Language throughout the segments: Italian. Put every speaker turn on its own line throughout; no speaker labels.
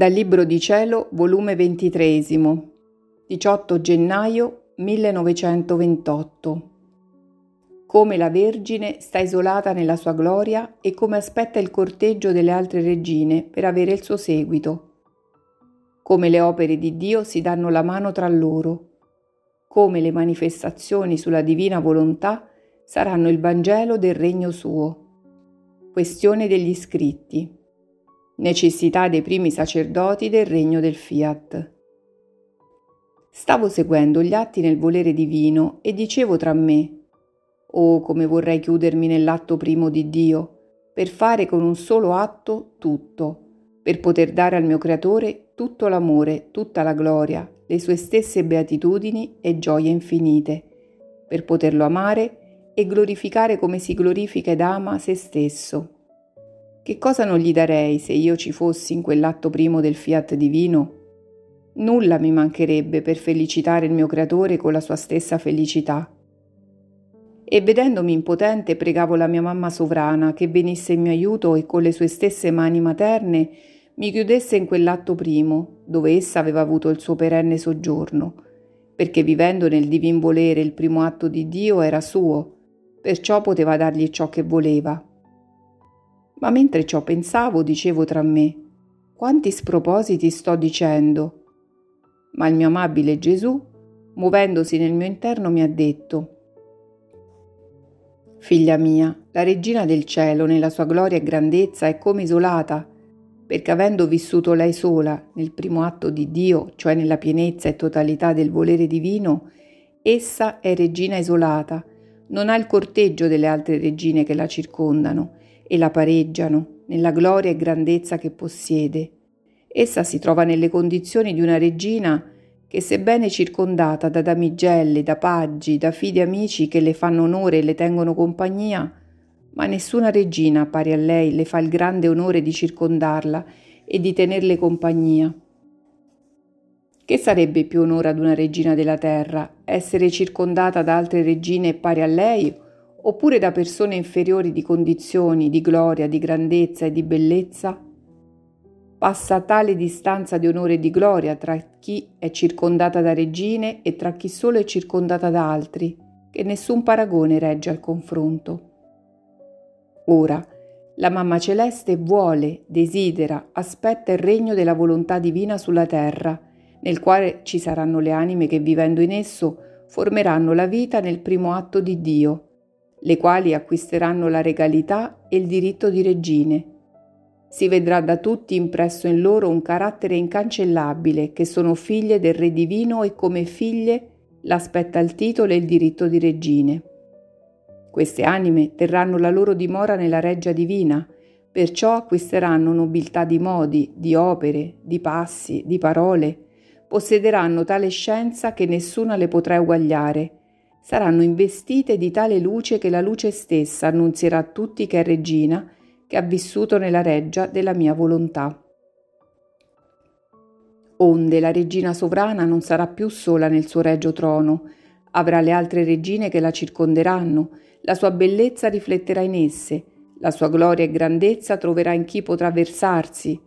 Dal Libro di Cielo, volume 23, 18 gennaio 1928. Come la Vergine sta isolata nella sua gloria e come aspetta il corteggio delle altre regine per avere il suo seguito. Come le opere di Dio si danno la mano tra loro. Come le manifestazioni sulla divina volontà saranno il Vangelo del regno suo. Questione degli scritti necessità dei primi sacerdoti del regno del fiat. Stavo seguendo gli atti nel volere divino e dicevo tra me, oh come vorrei chiudermi nell'atto primo di Dio, per fare con un solo atto tutto, per poter dare al mio Creatore tutto l'amore, tutta la gloria, le sue stesse beatitudini e gioie infinite, per poterlo amare e glorificare come si glorifica ed ama se stesso che cosa non gli darei se io ci fossi in quell'atto primo del fiat divino? Nulla mi mancherebbe per felicitare il mio creatore con la sua stessa felicità. E vedendomi impotente pregavo la mia mamma sovrana che venisse in mio aiuto e con le sue stesse mani materne mi chiudesse in quell'atto primo, dove essa aveva avuto il suo perenne soggiorno, perché vivendo nel divin volere il primo atto di Dio era suo, perciò poteva dargli ciò che voleva. Ma mentre ciò pensavo, dicevo tra me, quanti spropositi sto dicendo. Ma il mio amabile Gesù, muovendosi nel mio interno, mi ha detto, Figlia mia, la regina del cielo nella sua gloria e grandezza è come isolata, perché avendo vissuto lei sola nel primo atto di Dio, cioè nella pienezza e totalità del volere divino, essa è regina isolata, non ha il corteggio delle altre regine che la circondano, e la pareggiano nella gloria e grandezza che possiede. Essa si trova nelle condizioni di una regina che, sebbene circondata da damigelle, da paggi, da fidi amici che le fanno onore e le tengono compagnia, ma nessuna regina pari a lei le fa il grande onore di circondarla e di tenerle compagnia. Che sarebbe più onore ad una regina della terra, essere circondata da altre regine pari a lei oppure da persone inferiori di condizioni, di gloria, di grandezza e di bellezza? Passa tale distanza di onore e di gloria tra chi è circondata da regine e tra chi solo è circondata da altri, che nessun paragone regge al confronto. Ora, la Mamma Celeste vuole, desidera, aspetta il regno della volontà divina sulla terra, nel quale ci saranno le anime che vivendo in esso formeranno la vita nel primo atto di Dio, le quali acquisteranno la regalità e il diritto di regine. Si vedrà da tutti impresso in loro un carattere incancellabile, che sono figlie del Re divino e come figlie l'aspetta il titolo e il diritto di regine. Queste anime terranno la loro dimora nella reggia divina, perciò acquisteranno nobiltà di modi, di opere, di passi, di parole, possederanno tale scienza che nessuna le potrà uguagliare, saranno investite di tale luce che la luce stessa annunzierà a tutti che è regina, che ha vissuto nella reggia della mia volontà. Onde la regina sovrana non sarà più sola nel suo regio trono, avrà le altre regine che la circonderanno, la sua bellezza rifletterà in esse, la sua gloria e grandezza troverà in chi potrà versarsi,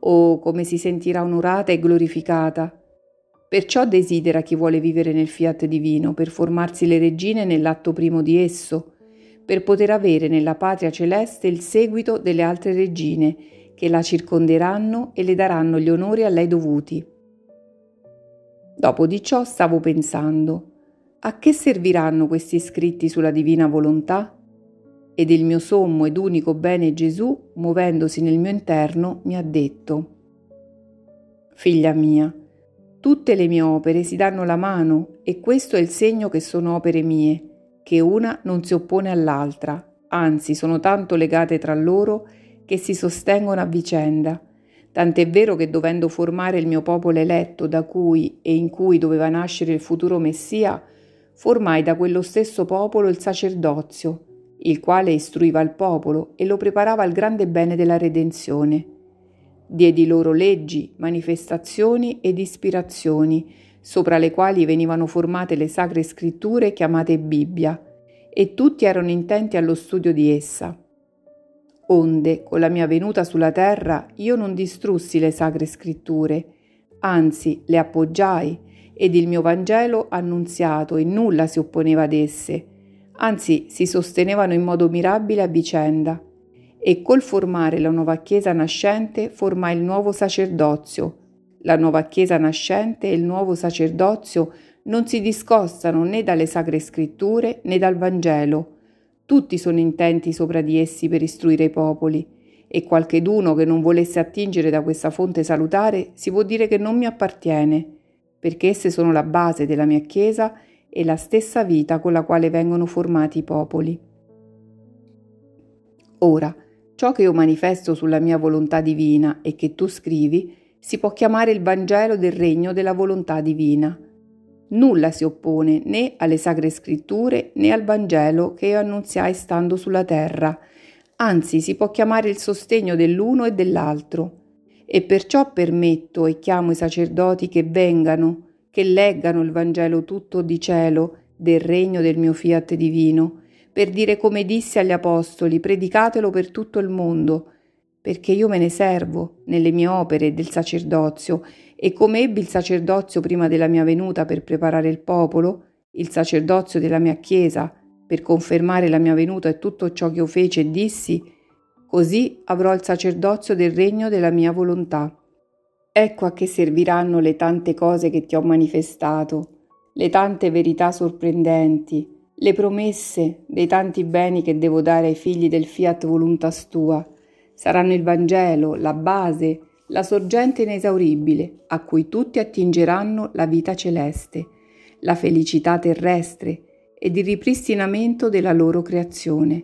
oh come si sentirà onorata e glorificata, Perciò desidera chi vuole vivere nel fiat divino, per formarsi le regine nell'atto primo di esso, per poter avere nella patria celeste il seguito delle altre regine, che la circonderanno e le daranno gli onori a lei dovuti. Dopo di ciò stavo pensando, a che serviranno questi scritti sulla divina volontà? Ed il mio sommo ed unico bene Gesù, muovendosi nel mio interno, mi ha detto, Figlia mia, Tutte le mie opere si danno la mano e questo è il segno che sono opere mie, che una non si oppone all'altra, anzi sono tanto legate tra loro che si sostengono a vicenda. Tant'è vero che dovendo formare il mio popolo eletto da cui e in cui doveva nascere il futuro Messia, formai da quello stesso popolo il sacerdozio, il quale istruiva il popolo e lo preparava al grande bene della redenzione diedi loro leggi, manifestazioni ed ispirazioni, sopra le quali venivano formate le sacre scritture chiamate Bibbia, e tutti erano intenti allo studio di essa. Onde, con la mia venuta sulla terra, io non distrussi le sacre scritture, anzi le appoggiai, ed il mio Vangelo annunziato in nulla si opponeva ad esse, anzi si sostenevano in modo mirabile a vicenda. E col formare la nuova Chiesa nascente formai il nuovo sacerdozio. La nuova Chiesa nascente e il nuovo sacerdozio non si discostano né dalle sacre scritture né dal Vangelo, tutti sono intenti sopra di essi per istruire i popoli, e qualcheduno che non volesse attingere da questa fonte salutare si può dire che non mi appartiene, perché esse sono la base della mia Chiesa e la stessa vita con la quale vengono formati i popoli. Ora, ciò che io manifesto sulla mia volontà divina e che tu scrivi si può chiamare il Vangelo del regno della volontà divina Nulla si oppone né alle sacre scritture né al Vangelo che io annunziai stando sulla terra, anzi si può chiamare il sostegno dell'uno e dell'altro. E perciò permetto e chiamo i sacerdoti che vengano, che leggano il Vangelo tutto di cielo, del regno del mio fiat divino, per dire come disse agli apostoli, predicatelo per tutto il mondo, perché io me ne servo nelle mie opere del sacerdozio e come ebbi il sacerdozio prima della mia venuta per preparare il popolo, il sacerdozio della mia Chiesa, per confermare la mia venuta e tutto ciò che io feci e dissi, così avrò il sacerdozio del regno della mia volontà. Ecco a che serviranno le tante cose che ti ho manifestato, le tante verità sorprendenti, le promesse dei tanti beni che devo dare ai figli del fiat voluntas tua. Saranno il Vangelo, la base, la sorgente inesauribile a cui tutti attingeranno la vita celeste, la felicità terrestre ed il ripristinamento della loro creazione.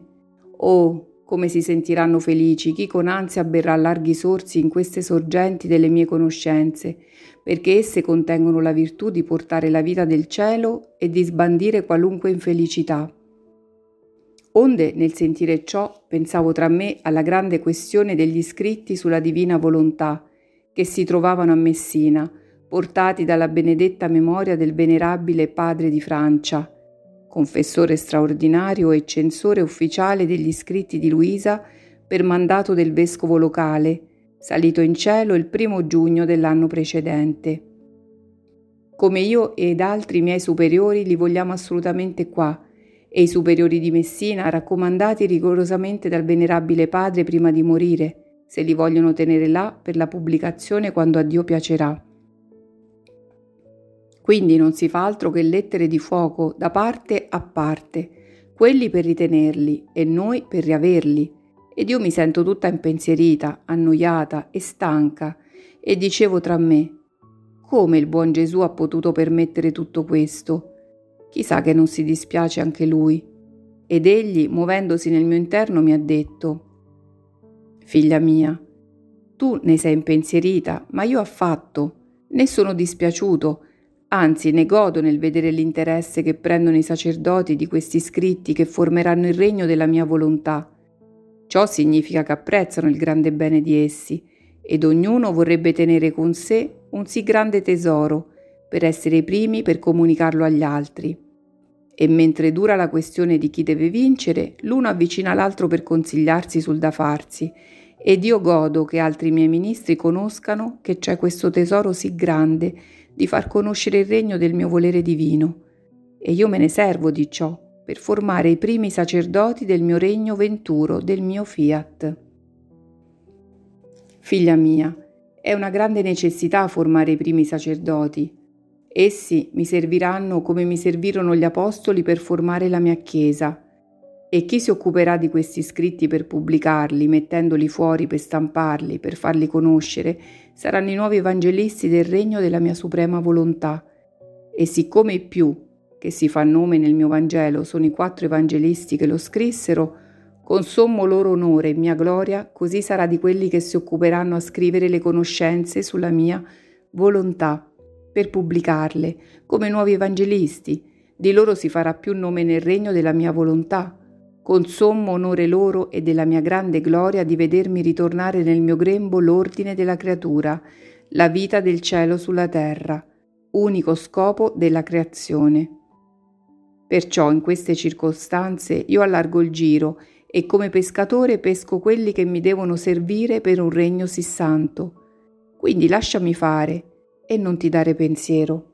Oh, come si sentiranno felici chi con ansia berrà larghi sorsi in queste sorgenti delle mie conoscenze, perché esse contengono la virtù di portare la vita del cielo e di sbandire qualunque infelicità. Onde, nel sentire ciò, pensavo tra me alla grande questione degli scritti sulla divina volontà, che si trovavano a Messina, portati dalla benedetta memoria del venerabile padre di Francia, confessore straordinario e censore ufficiale degli scritti di Luisa per mandato del vescovo locale, salito in cielo il primo giugno dell'anno precedente. Come io ed altri miei superiori li vogliamo assolutamente qua, e i superiori di Messina, raccomandati rigorosamente dal venerabile padre prima di morire, se li vogliono tenere là per la pubblicazione quando a Dio piacerà. Quindi non si fa altro che lettere di fuoco da parte a parte, quelli per ritenerli e noi per riaverli. Ed io mi sento tutta impensierita, annoiata e stanca, e dicevo tra me, come il buon Gesù ha potuto permettere tutto questo? Chissà che non si dispiace anche lui. Ed egli, muovendosi nel mio interno, mi ha detto, Figlia mia, tu ne sei impensierita, ma io affatto, né sono dispiaciuto, anzi ne godo nel vedere l'interesse che prendono i sacerdoti di questi scritti che formeranno il regno della mia volontà. Ciò significa che apprezzano il grande bene di essi, ed ognuno vorrebbe tenere con sé un sì grande tesoro, per essere i primi per comunicarlo agli altri. E mentre dura la questione di chi deve vincere, l'uno avvicina l'altro per consigliarsi sul da farsi, ed io godo che altri miei ministri conoscano che c'è questo tesoro sì grande di far conoscere il regno del mio volere divino. E io me ne servo di ciò per formare i primi sacerdoti del mio regno venturo, del mio fiat. Figlia mia, è una grande necessità formare i primi sacerdoti, Essi mi serviranno come mi servirono gli apostoli per formare la mia Chiesa. E chi si occuperà di questi scritti per pubblicarli, mettendoli fuori per stamparli, per farli conoscere, saranno i nuovi evangelisti del regno della mia suprema volontà. E siccome i più, che si fa nome nel mio Vangelo, sono i quattro evangelisti che lo scrissero, con sommo loro onore e mia gloria, così sarà di quelli che si occuperanno a scrivere le conoscenze sulla mia volontà per pubblicarle come nuovi evangelisti. Di loro si farà più nome nel regno della mia volontà, con sommo onore loro e della mia grande gloria di vedermi ritornare nel mio grembo l'ordine della creatura, la vita del cielo sulla terra, unico scopo della creazione. Perciò in queste circostanze io allargo il giro e come pescatore pesco quelli che mi devono servire per un regno sì santo. Quindi lasciami fare e non ti dare pensiero.